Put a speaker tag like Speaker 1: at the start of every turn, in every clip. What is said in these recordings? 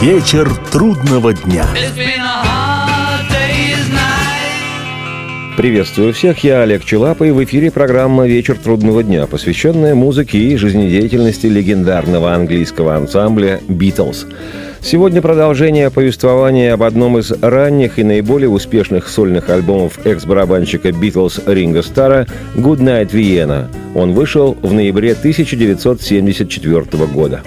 Speaker 1: Вечер трудного дня.
Speaker 2: Приветствую всех, я Олег Челапа, и в эфире программа «Вечер трудного дня», посвященная музыке и жизнедеятельности легендарного английского ансамбля «Битлз». Сегодня продолжение повествования об одном из ранних и наиболее успешных сольных альбомов экс-барабанщика Битлз Ринга Стара «Good Night Vienna». Он вышел в ноябре 1974 года.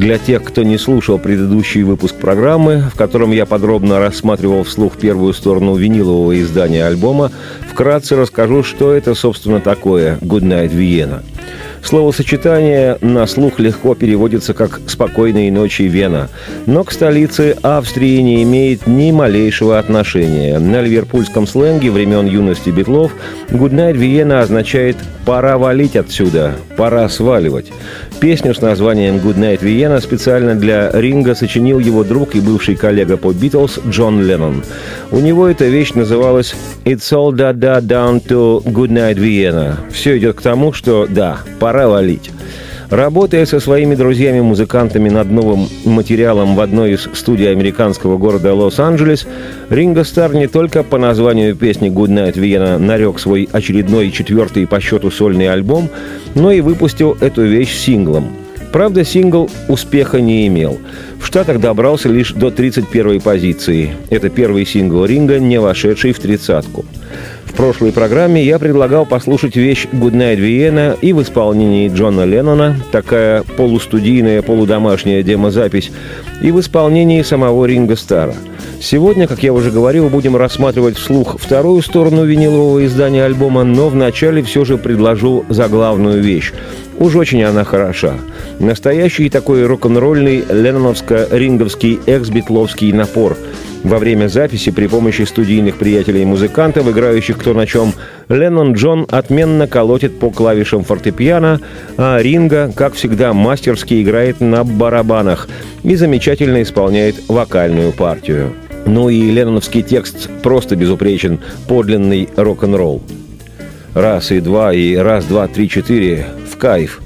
Speaker 2: Для тех, кто не слушал предыдущий выпуск программы, в котором я подробно рассматривал вслух первую сторону винилового издания альбома, вкратце расскажу, что это, собственно, такое «Good Night Vienna». Словосочетание на слух легко переводится как «спокойные ночи Вена», но к столице Австрии не имеет ни малейшего отношения. На ливерпульском сленге времен юности Битлов «Good Night Vienna» означает «пора валить отсюда», «пора сваливать». Песню с названием «Good Night Vienna» специально для Ринга сочинил его друг и бывший коллега по Битлз Джон Леннон. У него эта вещь называлась «It's all da da down to Good Night Vienna». Все идет к тому, что да, пора валить. Работая со своими друзьями-музыкантами над новым материалом в одной из студий американского города Лос-Анджелес, Ринго Стар не только по названию песни «Good Night Vienna» нарек свой очередной четвертый по счету сольный альбом, но и выпустил эту вещь синглом. Правда, сингл успеха не имел. В Штатах добрался лишь до 31 позиции. Это первый сингл Ринга, не вошедший в тридцатку. В прошлой программе я предлагал послушать вещь «Good Night Vienna» и в исполнении Джона Леннона, такая полустудийная, полудомашняя демозапись, и в исполнении самого Ринга Стара. Сегодня, как я уже говорил, будем рассматривать вслух вторую сторону винилового издания альбома, но вначале все же предложу заглавную вещь. Уж очень она хороша. Настоящий такой рок-н-ролльный ленноновско-ринговский экс-битловский напор – во время записи при помощи студийных приятелей музыкантов, играющих кто на чем, Леннон Джон отменно колотит по клавишам фортепиано, а Ринга, как всегда, мастерски играет на барабанах и замечательно исполняет вокальную партию. Ну и ленноновский текст просто безупречен, подлинный рок-н-ролл. Раз и два, и раз, два, три, четыре. Кайф.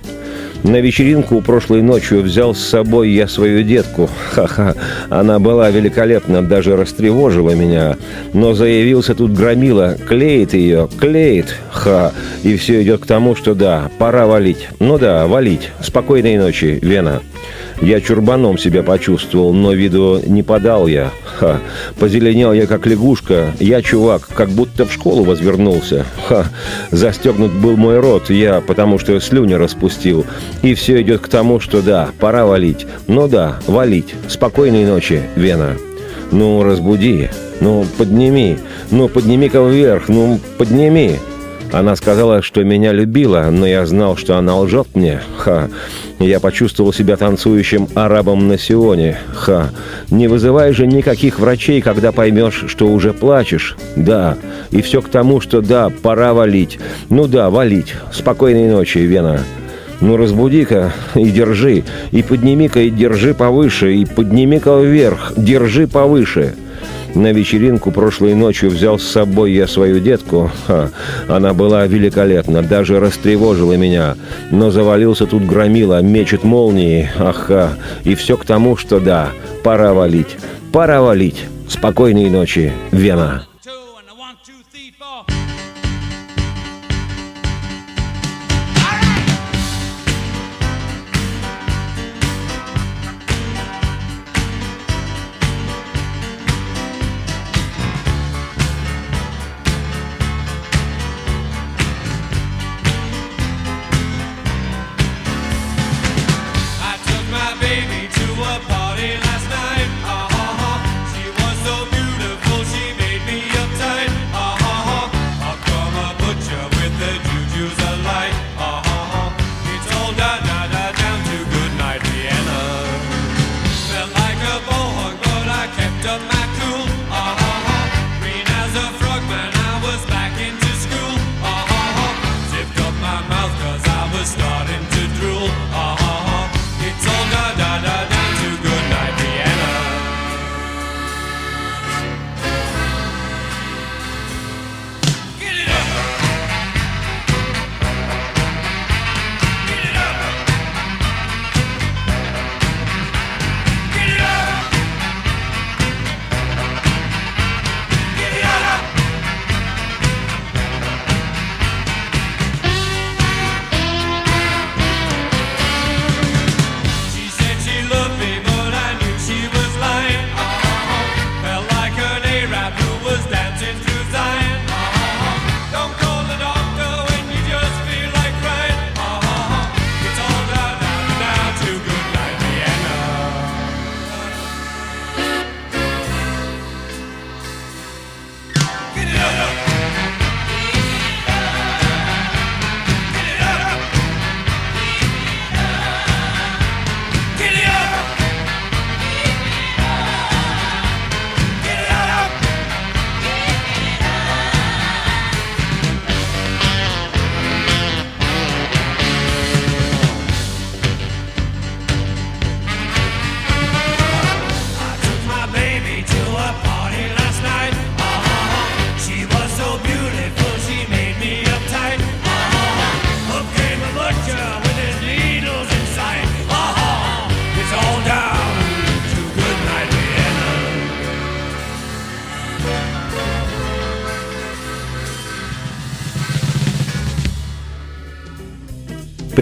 Speaker 2: На вечеринку прошлой ночью взял с собой я свою детку. Ха-ха, она была великолепна, даже растревожила меня. Но заявился тут громила, клеит ее, клеит, ха. И все идет к тому, что да, пора валить. Ну да, валить. Спокойной ночи, Вена. Я чурбаном себя почувствовал, но виду не подал я. Ха. Позеленел я, как лягушка. Я, чувак, как будто в школу возвернулся. Ха. Застегнут был мой рот, я, потому что слюни распустил. И все идет к тому, что да, пора валить. Ну да, валить. Спокойной ночи, Вена. Ну, разбуди. Ну, подними. Ну, подними-ка вверх. Ну, подними. Она сказала, что меня любила, но я знал, что она лжет мне. Ха. Я почувствовал себя танцующим арабом на Сионе. Ха. Не вызывай же никаких врачей, когда поймешь, что уже плачешь. Да. И все к тому, что да, пора валить. Ну да, валить. Спокойной ночи, Вена. Ну, разбуди-ка и держи. И подними-ка и держи повыше. И подними-ка вверх. Держи повыше. На вечеринку прошлой ночью взял с собой я свою детку. Ха, она была великолепна, даже растревожила меня. Но завалился тут громила, мечет молнии. Аха. И все к тому, что да, пора валить. Пора валить. Спокойной ночи, Вена.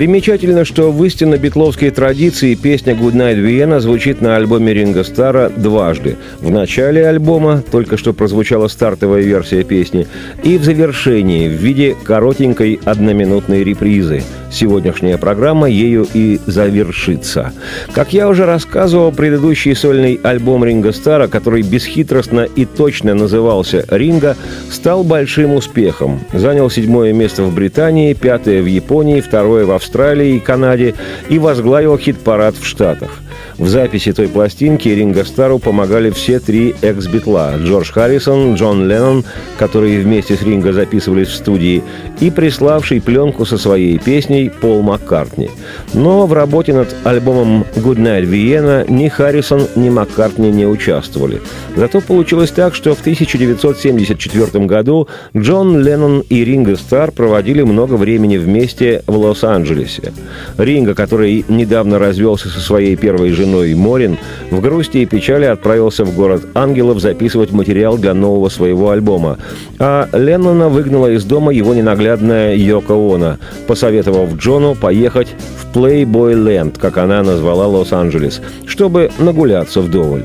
Speaker 2: Примечательно, что в истинно битловской традиции песня «Good Night Vienna» звучит на альбоме Ринга Стара дважды. В начале альбома, только что прозвучала стартовая версия песни, и в завершении в виде коротенькой одноминутной репризы. Сегодняшняя программа ею и завершится. Как я уже рассказывал, предыдущий сольный альбом Ринга Стара, который бесхитростно и точно назывался «Ринга», стал большим успехом. Занял седьмое место в Британии, пятое в Японии, второе в Австралии и Канаде и возглавил хит-парад в Штатах. В записи той пластинки Ринго Стару помогали все три экс-битла – Джордж Харрисон, Джон Леннон, которые вместе с Ринго записывались в студии, и приславший пленку со своей песней Пол Маккартни. Но в работе над альбомом «Good Night Vienna» ни Харрисон, ни Маккартни не участвовали. Зато получилось так, что в 1974 году Джон Леннон и Ринго Стар проводили много времени вместе в Лос-Анджелесе. Ринго, который недавно развелся со своей первой женой, женой Морин, в грусти и печали отправился в город Ангелов записывать материал для нового своего альбома. А Леннона выгнала из дома его ненаглядная Йоко Оно, посоветовав Джону поехать в Playboy Land, как она назвала Лос-Анджелес, чтобы нагуляться вдоволь.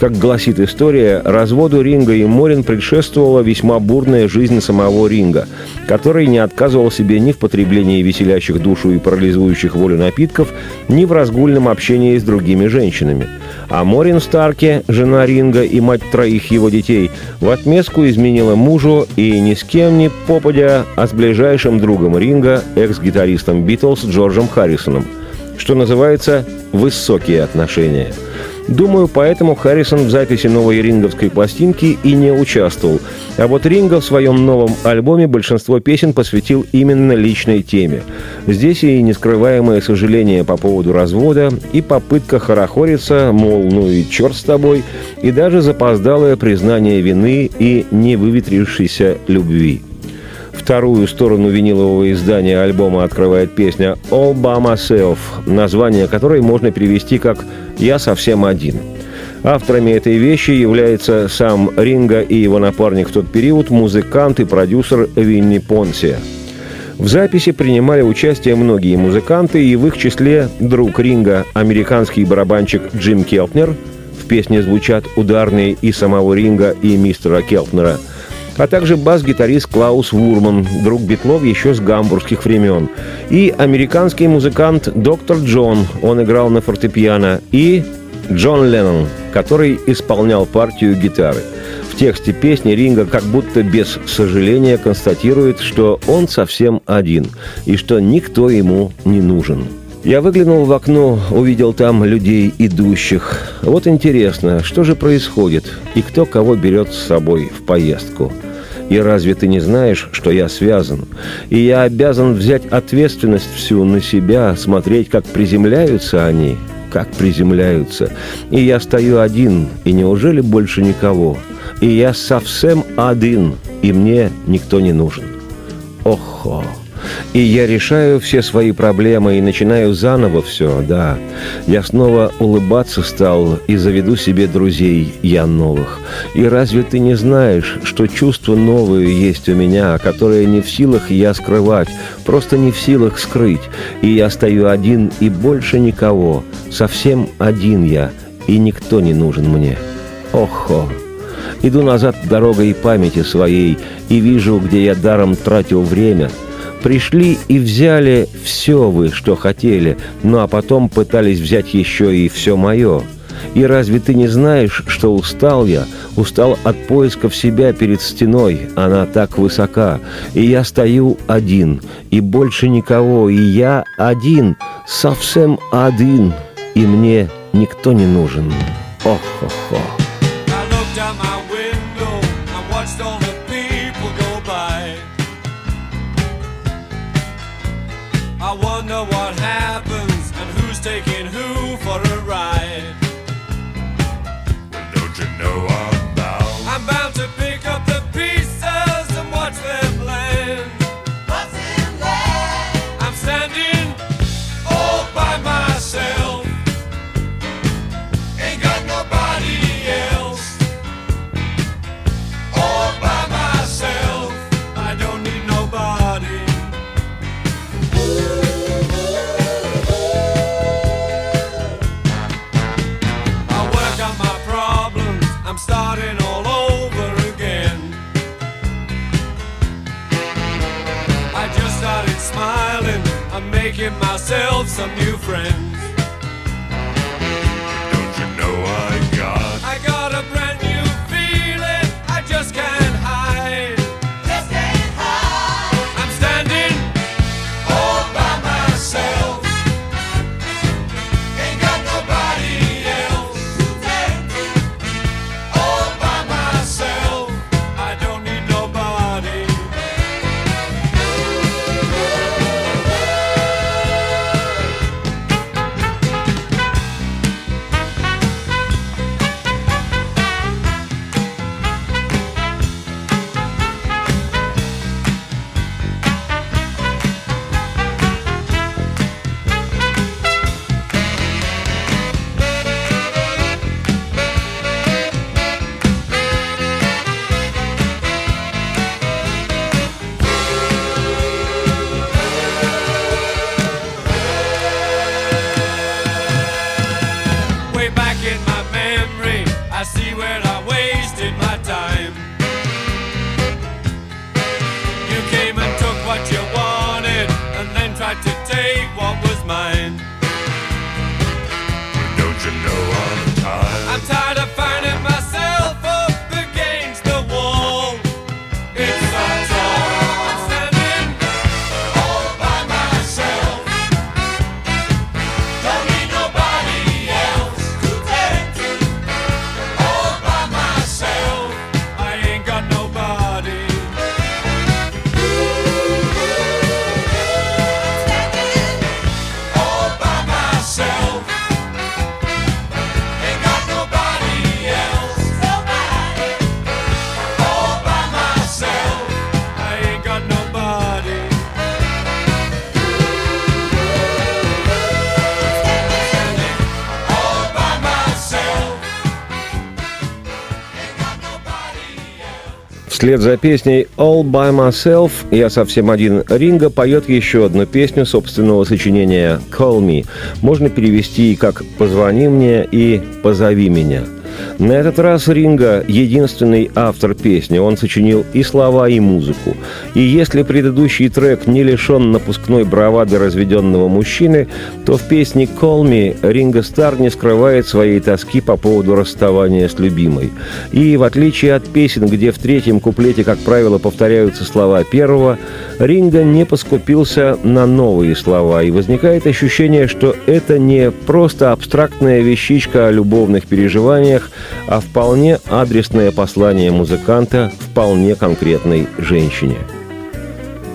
Speaker 2: Как гласит история, разводу Ринга и Морин предшествовала весьма бурная жизнь самого Ринга, который не отказывал себе ни в потреблении веселящих душу и парализующих волю напитков, ни в разгульном общении с другими женщинами. А Морин Старке, жена Ринга и мать троих его детей, в отместку изменила мужу и ни с кем не попадя, а с ближайшим другом Ринга, экс-гитаристом Битлз Джорджем Харрисоном, что называется «высокие отношения». Думаю, поэтому Харрисон в записи новой ринговской пластинки и не участвовал. А вот Ринго в своем новом альбоме большинство песен посвятил именно личной теме. Здесь и нескрываемое сожаление по поводу развода, и попытка хорохориться, мол, ну и черт с тобой, и даже запоздалое признание вины и невыветрившейся любви. Вторую сторону винилового издания альбома открывает песня «All by Myself», название которой можно перевести как «Я совсем один». Авторами этой вещи является сам Ринга и его напарник в тот период, музыкант и продюсер Винни Понси. В записи принимали участие многие музыканты, и в их числе друг Ринга, американский барабанщик Джим Келтнер. В песне звучат ударные и самого Ринга, и мистера Келтнера – а также бас-гитарист Клаус Вурман, друг Битлов еще с гамбургских времен, и американский музыкант Доктор Джон, он играл на фортепиано, и Джон Леннон, который исполнял партию гитары. В тексте песни Ринга как будто без сожаления констатирует, что он совсем один и что никто ему не нужен. Я выглянул в окно, увидел там людей, идущих. Вот интересно, что же происходит и кто кого берет с собой в поездку. И разве ты не знаешь, что я связан? И я обязан взять ответственность всю на себя, смотреть, как приземляются они, как приземляются. И я стою один, и неужели больше никого? И я совсем один, и мне никто не нужен. Охо! И я решаю все свои проблемы и начинаю заново все, да. Я снова улыбаться стал и заведу себе друзей я новых. И разве ты не знаешь, что чувства новые есть у меня, которые не в силах я скрывать, просто не в силах скрыть. И я стою один и больше никого. Совсем один я, и никто не нужен мне. Охо! Иду назад дорогой памяти своей и вижу, где я даром тратил время – Пришли и взяли все вы, что хотели, ну а потом пытались взять еще и все мое. И разве ты не знаешь, что устал я? Устал от поисков себя перед стеной, она так высока. И я стою один, и больше никого, и я один, совсем один, и мне никто не нужен. Ох-хо-хо.
Speaker 3: Ain't got
Speaker 2: Вслед за песней «All by myself» «Я совсем один» Ринга поет еще одну песню собственного сочинения «Call me». Можно перевести и как «Позвони мне» и «Позови меня». На этот раз Ринга – единственный автор песни. Он сочинил и слова, и музыку. И если предыдущий трек не лишен напускной бравады разведенного мужчины, то в песне «Call Me» Ринга Стар не скрывает своей тоски по поводу расставания с любимой. И в отличие от песен, где в третьем куплете, как правило, повторяются слова первого, Ринга не поскупился на новые слова, и возникает ощущение, что это не просто абстрактная вещичка о любовных переживаниях, а вполне адресное послание музыканта вполне конкретной женщине.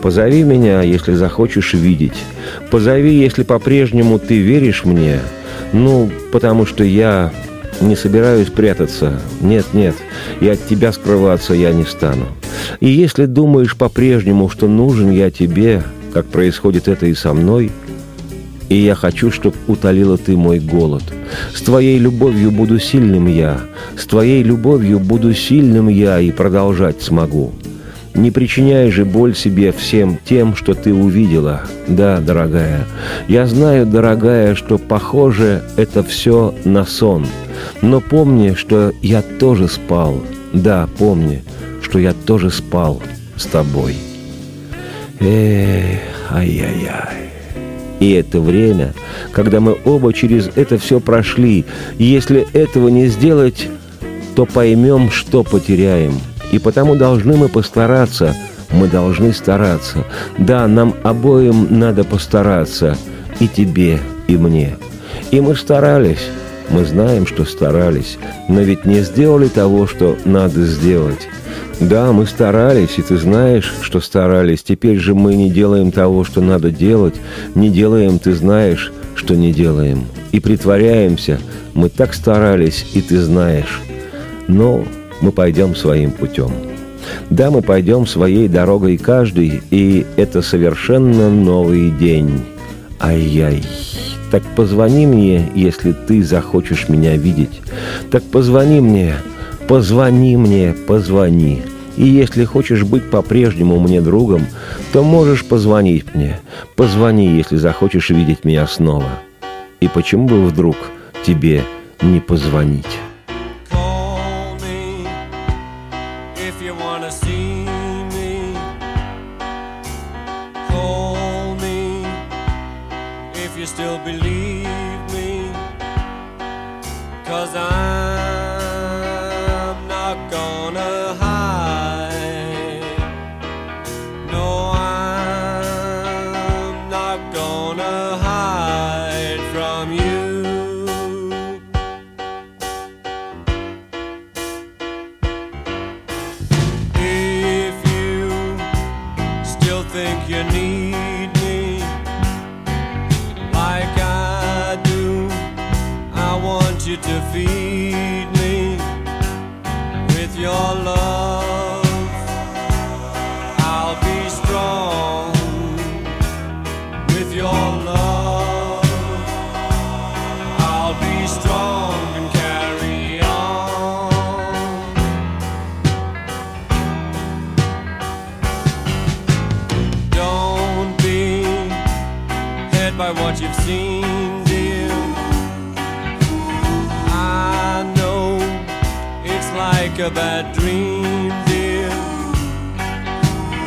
Speaker 2: Позови меня, если захочешь видеть. Позови, если по-прежнему ты веришь мне. Ну, потому что я не собираюсь прятаться. Нет, нет, и от тебя скрываться я не стану. И если думаешь по-прежнему, что нужен я тебе, как происходит это и со мной, и я хочу, чтобы утолила ты мой голод. С твоей любовью буду сильным я, с твоей любовью буду сильным я и продолжать смогу. Не причиняй же боль себе всем тем, что ты увидела. Да, дорогая, я знаю, дорогая, что похоже это все на сон. Но помни, что я тоже спал. Да, помни, что я тоже спал с тобой. Эх, ай-яй-яй. И это время, когда мы оба через это все прошли. И если этого не сделать, то поймем, что потеряем. И потому должны мы постараться. Мы должны стараться. Да, нам обоим надо постараться. И тебе, и мне. И мы старались. Мы знаем, что старались. Но ведь не сделали того, что надо сделать. Да, мы старались, и ты знаешь, что старались. Теперь же мы не делаем того, что надо делать. Не делаем, ты знаешь, что не делаем. И притворяемся. Мы так старались, и ты знаешь. Но мы пойдем своим путем. Да, мы пойдем своей дорогой каждый, и это совершенно новый день. Ай-яй. Так позвони мне, если ты захочешь меня видеть. Так позвони мне, Позвони мне, позвони. И если хочешь быть по-прежнему мне другом, то можешь позвонить мне. Позвони, если захочешь видеть меня снова. И почему бы вдруг тебе не позвонить?
Speaker 3: still believe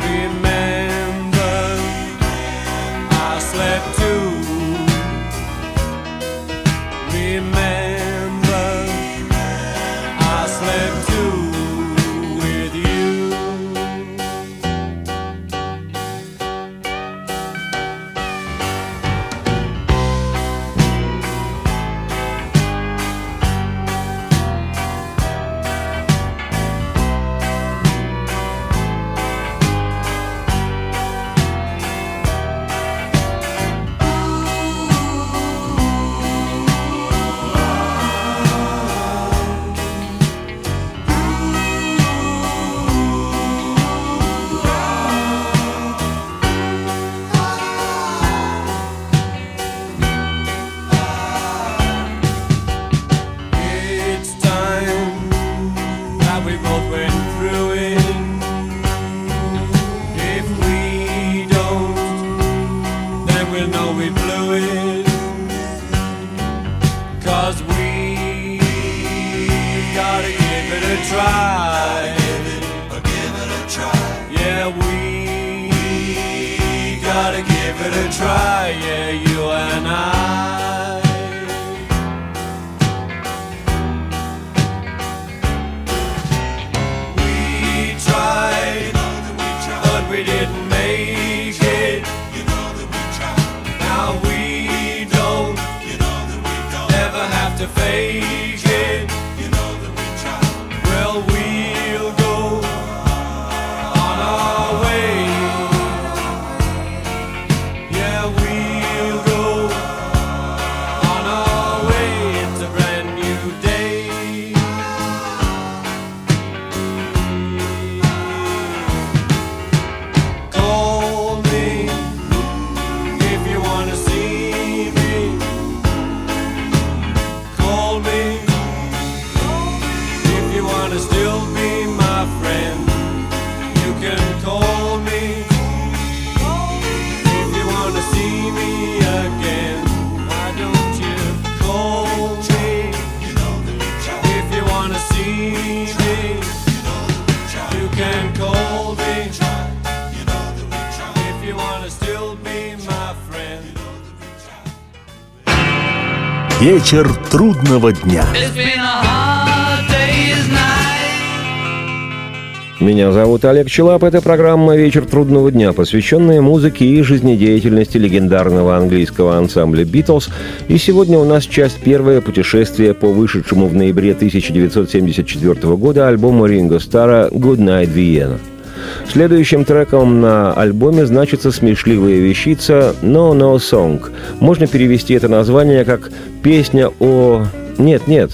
Speaker 3: we. Yeah, you and
Speaker 1: Вечер трудного дня.
Speaker 2: Меня зовут Олег Челап. Это программа «Вечер трудного дня», посвященная музыке и жизнедеятельности легендарного английского ансамбля «Битлз». И сегодня у нас часть первая путешествия по вышедшему в ноябре 1974 года альбому Ринго Стара «Good Night Vienna». Следующим треком на альбоме значится смешливая вещица «No No Song». Можно перевести это название как «Песня о...» Нет, нет.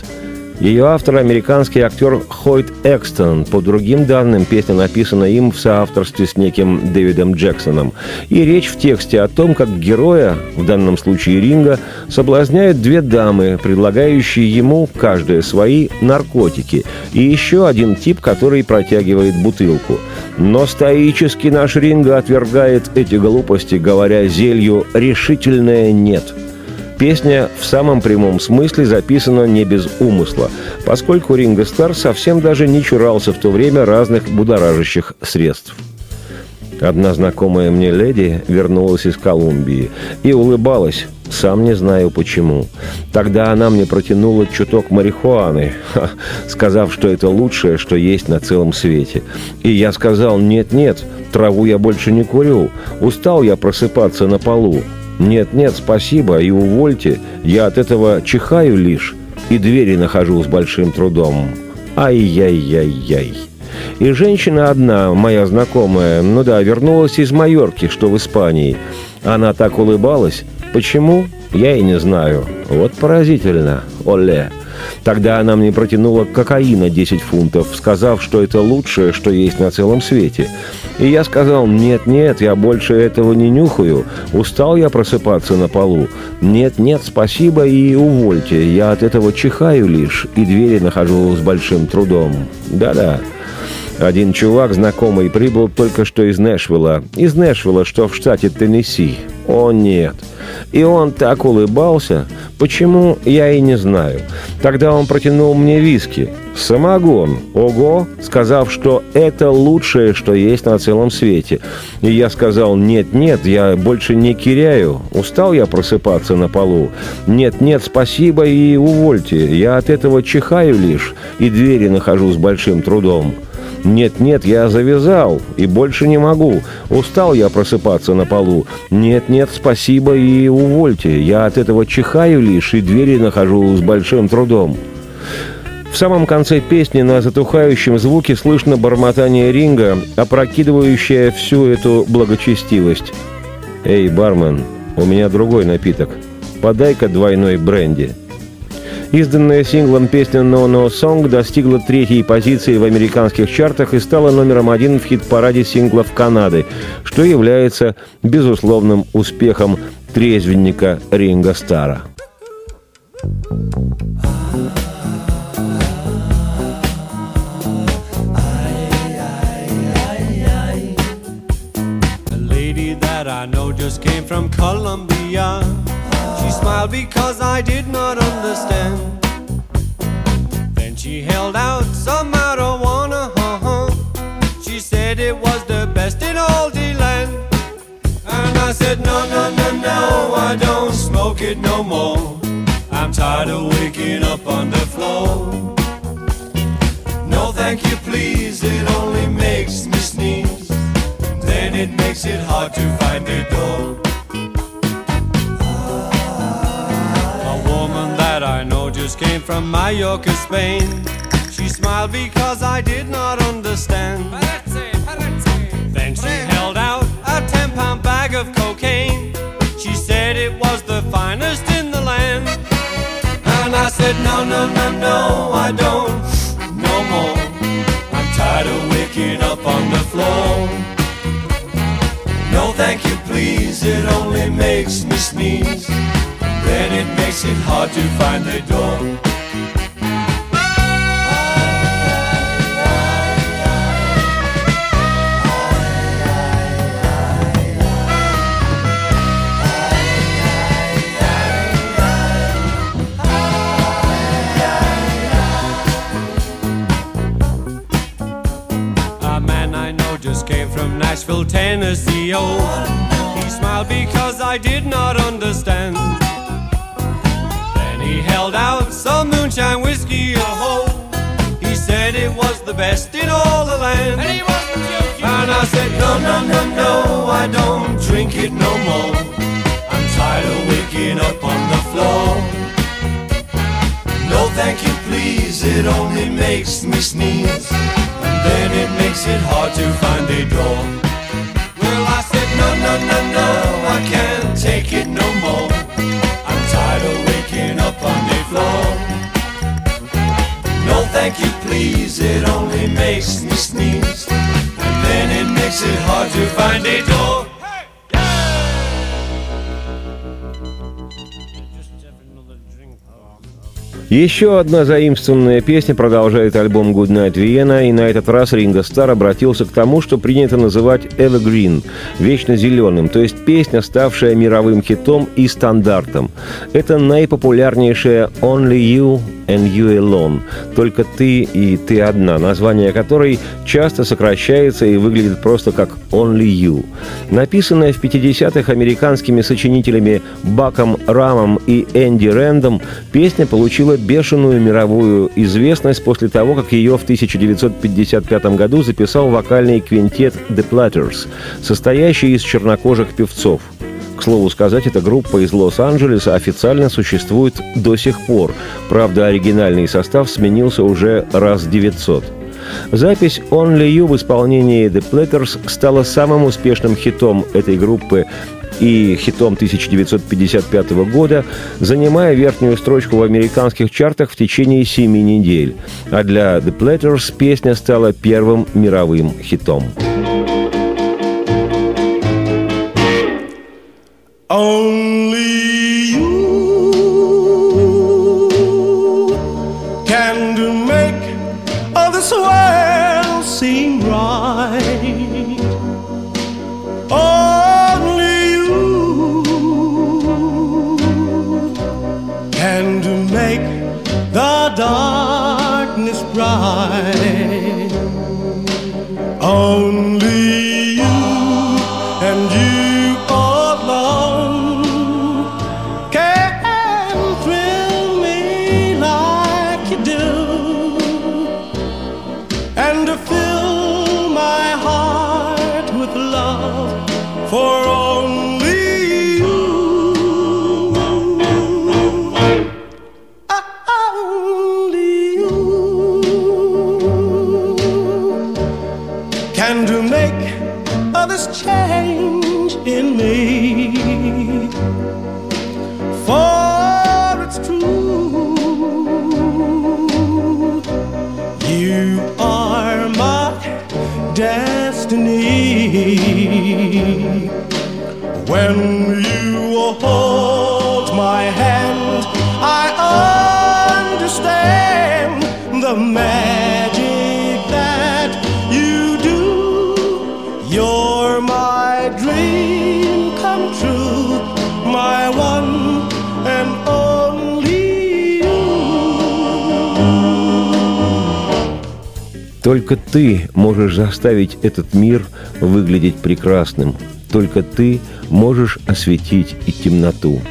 Speaker 2: Ее автор – американский актер Хойт Экстон. По другим данным, песня написана им в соавторстве с неким Дэвидом Джексоном. И речь в тексте о том, как героя, в данном случае Ринга, соблазняют две дамы, предлагающие ему, каждая свои, наркотики. И еще один тип, который протягивает бутылку. Но стоически наш Ринга отвергает эти глупости, говоря зелью «решительное нет». Песня в самом прямом смысле записана не без умысла, поскольку Ринго Стар совсем даже не чурался в то время разных будоражащих средств. Одна знакомая мне леди вернулась из Колумбии и улыбалась, Сам не знаю почему. Тогда она мне протянула чуток марихуаны, ха, сказав, что это лучшее, что есть на целом свете. И я сказал, нет-нет, траву я больше не курю. Устал я просыпаться на полу. Нет-нет, спасибо и увольте, я от этого чихаю лишь и двери нахожу с большим трудом. Ай-яй-яй-яй. И женщина одна, моя знакомая, ну да, вернулась из Майорки, что в Испании. Она так улыбалась. Почему? Я и не знаю. Вот поразительно. Оле. Тогда она мне протянула кокаина 10 фунтов, сказав, что это лучшее, что есть на целом свете. И я сказал, нет-нет, я больше этого не нюхаю. Устал я просыпаться на полу. Нет-нет, спасибо и увольте. Я от этого чихаю лишь и двери нахожу с большим трудом. Да-да. Один чувак, знакомый, прибыл только что из Нэшвилла. Из Нэшвилла, что в штате Теннесси. О, нет. И он так улыбался. Почему, я и не знаю. Тогда он протянул мне виски. Самогон. Ого, сказав, что это лучшее, что есть на целом свете. И я сказал, нет-нет, я больше не киряю. Устал я просыпаться на полу. Нет-нет, спасибо и увольте. Я от этого чихаю лишь и двери нахожу с большим трудом. Нет-нет, я завязал и больше не могу. Устал я просыпаться на полу. Нет-нет, спасибо и увольте. Я от этого чихаю лишь и двери нахожу с большим трудом. В самом конце песни на затухающем звуке слышно бормотание ринга, опрокидывающее всю эту благочестивость. «Эй, бармен, у меня другой напиток. Подай-ка двойной бренди». Изданная синглом песня «No No Song» достигла третьей позиции в американских чартах и стала номером один в хит-параде синглов Канады, что является безусловным успехом трезвенника Ринга Стара.
Speaker 3: I know just came from Colombia. Smiled because I did not understand. Then she held out some marijuana. huh She said it was the best in all the land. And I said, No, no, no, no, I don't smoke it no more. I'm tired of waking up on the floor. No, thank you, please, it only makes me sneeze. Then it makes it hard to find a door. I know just came from Mallorca, Spain. She smiled because I did not understand. Then she held out a 10 pound bag of cocaine. She said it was the finest in the land. And I said, No, no, no, no, I don't, no more. I'm tired of waking up on the floor. No, thank you, please, it only makes me sneeze. Then it makes it hard to find the door. A man I know just came from Nashville, Tennessee. Oh, he smiled because I did not understand. Held out some moonshine whiskey. Oh, he said it was the best in all the land. And he wasn't joking. And I said, No, no, no, no, I don't drink it no more. I'm tired of waking up on the floor. No, thank you, please, it only makes me sneeze. And then it makes it hard to find a door. Well, I said, no, no, no, no, I can't take it no more. The floor. No, thank you, please, it only makes me sneeze. And then it makes it hard to find a door.
Speaker 2: Еще одна заимствованная песня продолжает альбом Good Night Vienna, и на этот раз Ринго Стар обратился к тому, что принято называть evergreen, вечно зеленым, то есть песня, ставшая мировым хитом и стандартом. Это наипопулярнейшая Only You and You Alone, только ты и ты одна, название которой часто сокращается и выглядит просто как Only You. Написанная в 50-х американскими сочинителями Баком Рамом и Энди Рэндом, песня получила бешеную мировую известность после того, как ее в 1955 году записал вокальный квинтет The Platters, состоящий из чернокожих певцов. К слову сказать, эта группа из Лос-Анджелеса официально существует до сих пор. Правда, оригинальный состав сменился уже раз 900. Запись «Only You» в исполнении The Platters стала самым успешным хитом этой группы и хитом 1955 года, занимая верхнюю строчку в американских чартах в течение семи недель. А для The Platters песня стала первым мировым хитом.
Speaker 4: Only this chair.
Speaker 2: Только ты можешь заставить этот мир выглядеть прекрасным. Только ты можешь осветить и темноту.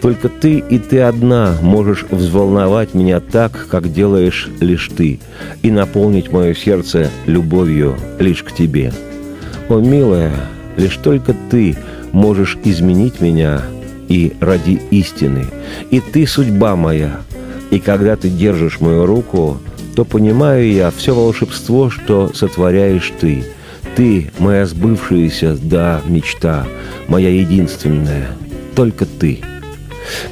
Speaker 2: Только ты и ты одна можешь взволновать меня так, как делаешь лишь ты, и наполнить мое сердце любовью лишь к тебе. О, милая, лишь только ты можешь изменить меня и ради истины. И ты судьба моя. И когда ты держишь мою руку, то понимаю я все волшебство, что сотворяешь ты. Ты – моя сбывшаяся, да, мечта, моя единственная. Только ты.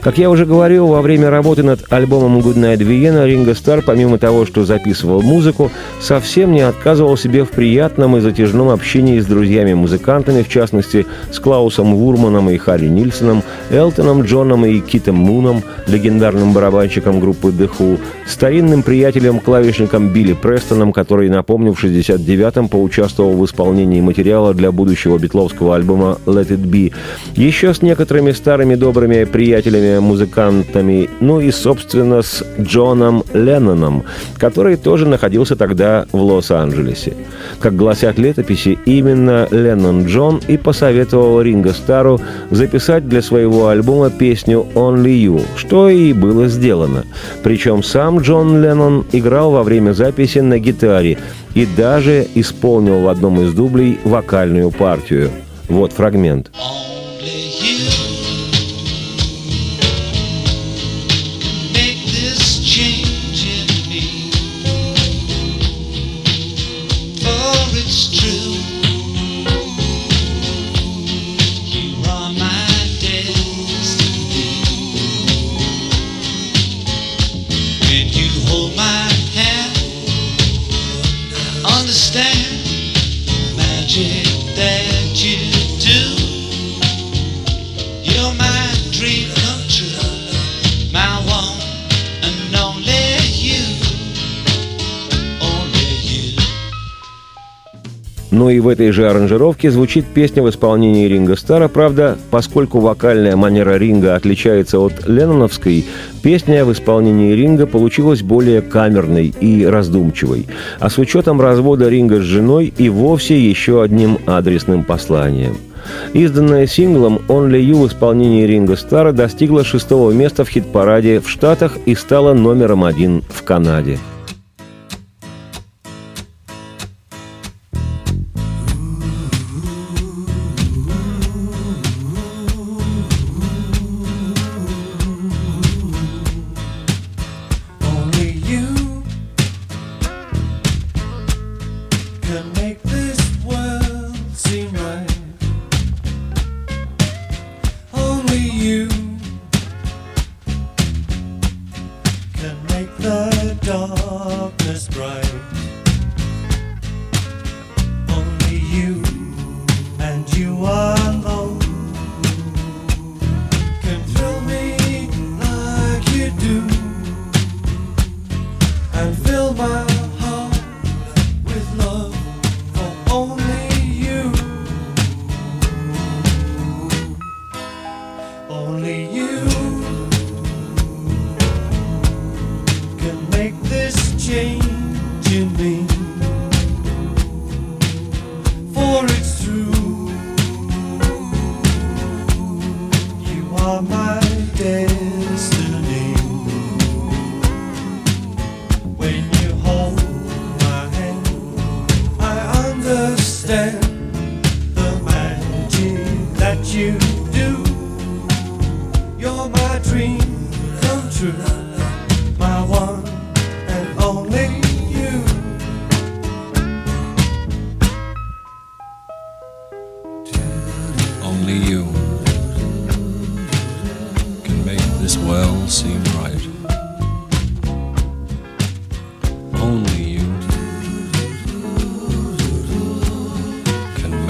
Speaker 2: Как я уже говорил, во время работы над альбомом Good Night Vienna Ринго Стар, помимо того, что записывал музыку, совсем не отказывал себе в приятном и затяжном общении с друзьями-музыкантами, в частности, с Клаусом Вурманом и Харри Нильсоном, Элтоном Джоном и Китом Муном, легендарным барабанщиком группы The Who, старинным приятелем-клавишником Билли Престоном, который, напомню, в 69-м поучаствовал в исполнении материала для будущего битловского альбома Let It Be, еще с некоторыми старыми добрыми приятелями, музыкантами, ну и, собственно, с Джоном Ленноном, который тоже находился тогда в Лос-Анджелесе. Как гласят летописи, именно Леннон Джон и посоветовал Ринго Стару записать для своего альбома песню «Only You», что и было сделано. Причем сам Джон Леннон играл во время записи на гитаре и даже исполнил в одном из дублей вокальную партию. Вот фрагмент.
Speaker 5: Only
Speaker 2: Ну и в этой же аранжировке звучит песня в исполнении Ринга Стара, правда, поскольку вокальная манера Ринга отличается от ленноновской, песня в исполнении Ринга получилась более камерной и раздумчивой. А с учетом развода Ринга с женой и вовсе еще одним адресным посланием. Изданная синглом «Only You» в исполнении Ринга Стара достигла шестого места в хит-параде в Штатах и стала номером один в Канаде.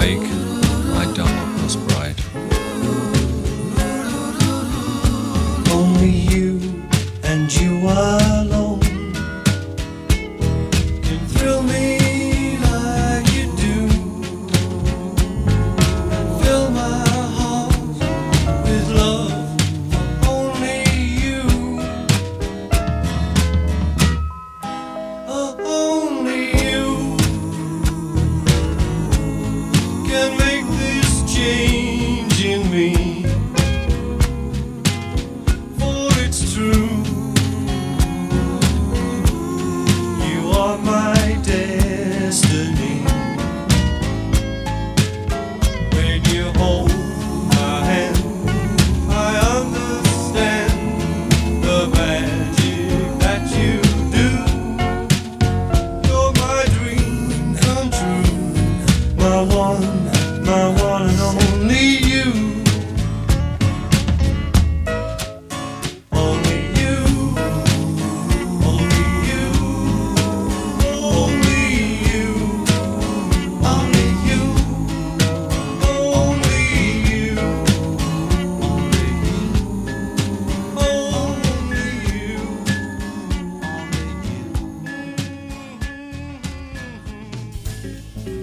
Speaker 3: Make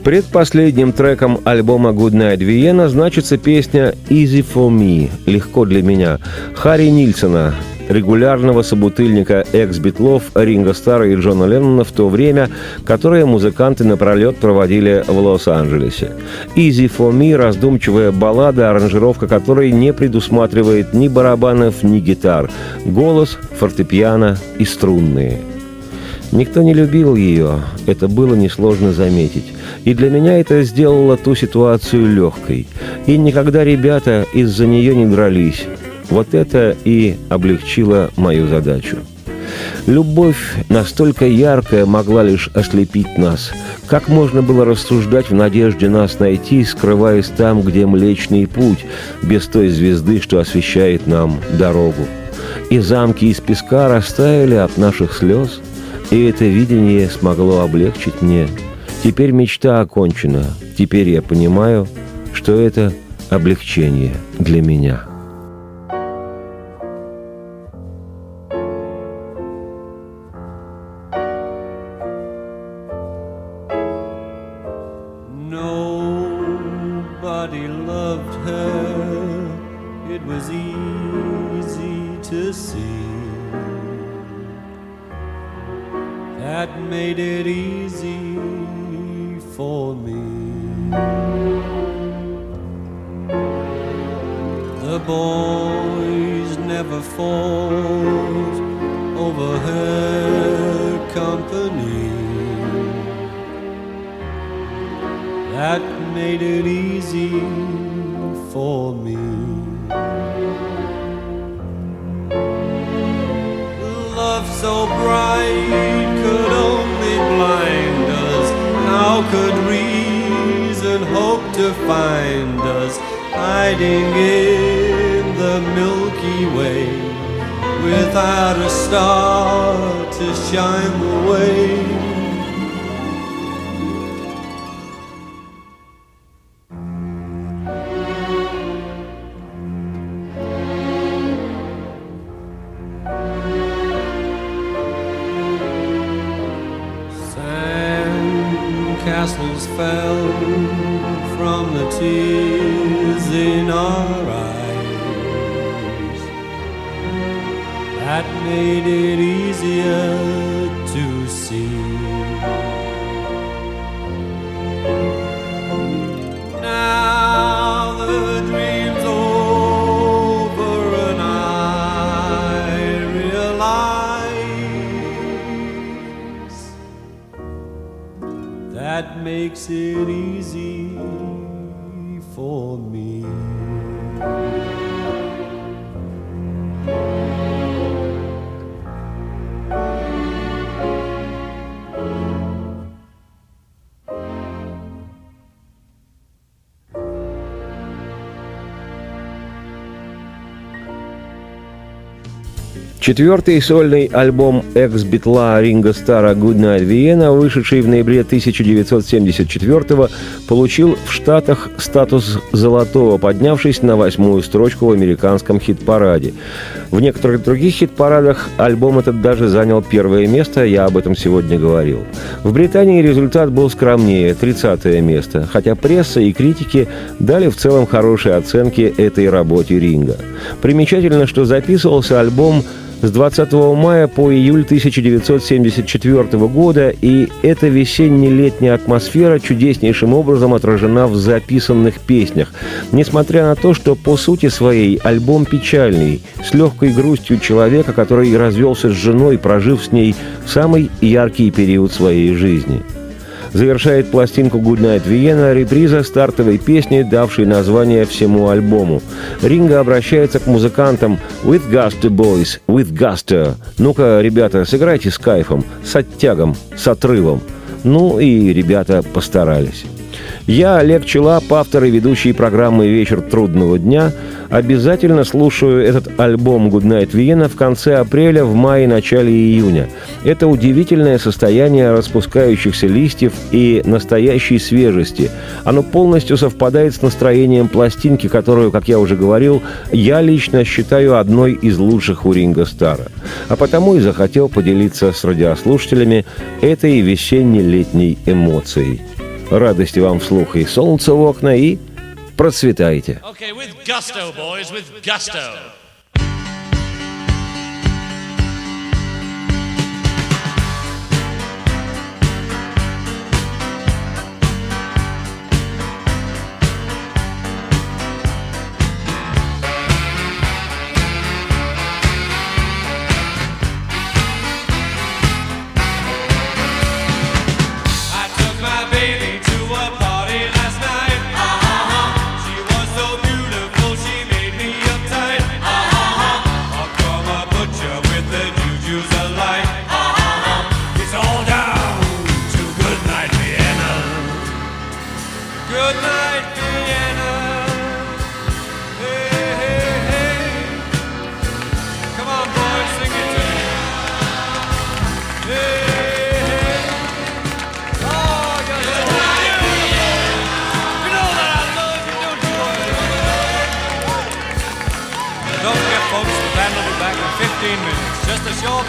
Speaker 2: Предпоследним треком альбома Goodnight Vienna значится песня «Easy for Me» – «Легко для меня» Харри Нильсона, регулярного собутыльника экс-битлов Ринга Стара и Джона Леннона в то время, которое музыканты напролет проводили в Лос-Анджелесе. «Easy for Me» – раздумчивая баллада, аранжировка которой не предусматривает ни барабанов, ни гитар. Голос, фортепиано и струнные – Никто не любил ее, это было несложно заметить. И для меня это сделало ту ситуацию легкой. И никогда ребята из-за нее не дрались. Вот это и облегчило мою задачу. Любовь настолько яркая могла лишь ослепить нас. Как можно было рассуждать в надежде нас найти, скрываясь там, где Млечный Путь, без той звезды, что освещает нам дорогу? И замки из песка растаяли от наших слез – и это видение смогло облегчить мне. Теперь мечта окончена. Теперь я понимаю, что это облегчение для меня.
Speaker 3: do do do Sand castles fell from the tears in our eyes. That made it easier makes it easy
Speaker 2: Четвертый сольный альбом экс-битла Ринга Стара «Good Night Vienna», вышедший в ноябре 1974 получил в Штатах статус золотого, поднявшись на восьмую строчку в американском хит-параде. В некоторых других хит-парадах альбом этот даже занял первое место, я об этом сегодня говорил. В Британии результат был скромнее, 30 место, хотя пресса и критики дали в целом хорошие оценки этой работе Ринга. Примечательно, что записывался альбом с 20 мая по июль 1974 года, и эта весенне-летняя атмосфера чудеснейшим образом отражена в записанных песнях. Несмотря на то, что по сути своей альбом печальный, с легкой грустью человека, который развелся с женой, прожив с ней самый яркий период своей жизни. Завершает пластинку Good Night Vienna реприза стартовой песни, давшей название всему альбому. Ринга обращается к музыкантам «With gusto, boys, with gusto». Ну-ка, ребята, сыграйте с кайфом, с оттягом, с отрывом. Ну и ребята постарались. Я, Олег Челап, автор и ведущий программы «Вечер трудного дня», обязательно слушаю этот альбом «Good Night Vienna» в конце апреля, в мае, начале июня. Это удивительное состояние распускающихся листьев и настоящей свежести. Оно полностью совпадает с настроением пластинки, которую, как я уже говорил, я лично считаю одной из лучших у Ринга Стара. А потому и захотел поделиться с радиослушателями этой весенне-летней эмоцией. Радости вам вслух и солнца в окна, и процветайте.
Speaker 6: Okay, with gusto, boys, with gusto.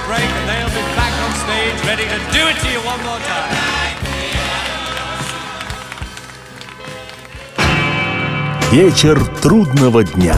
Speaker 3: Break, and they'll be back on stage ready to do it to you one more time.
Speaker 1: Вечер трудного дня.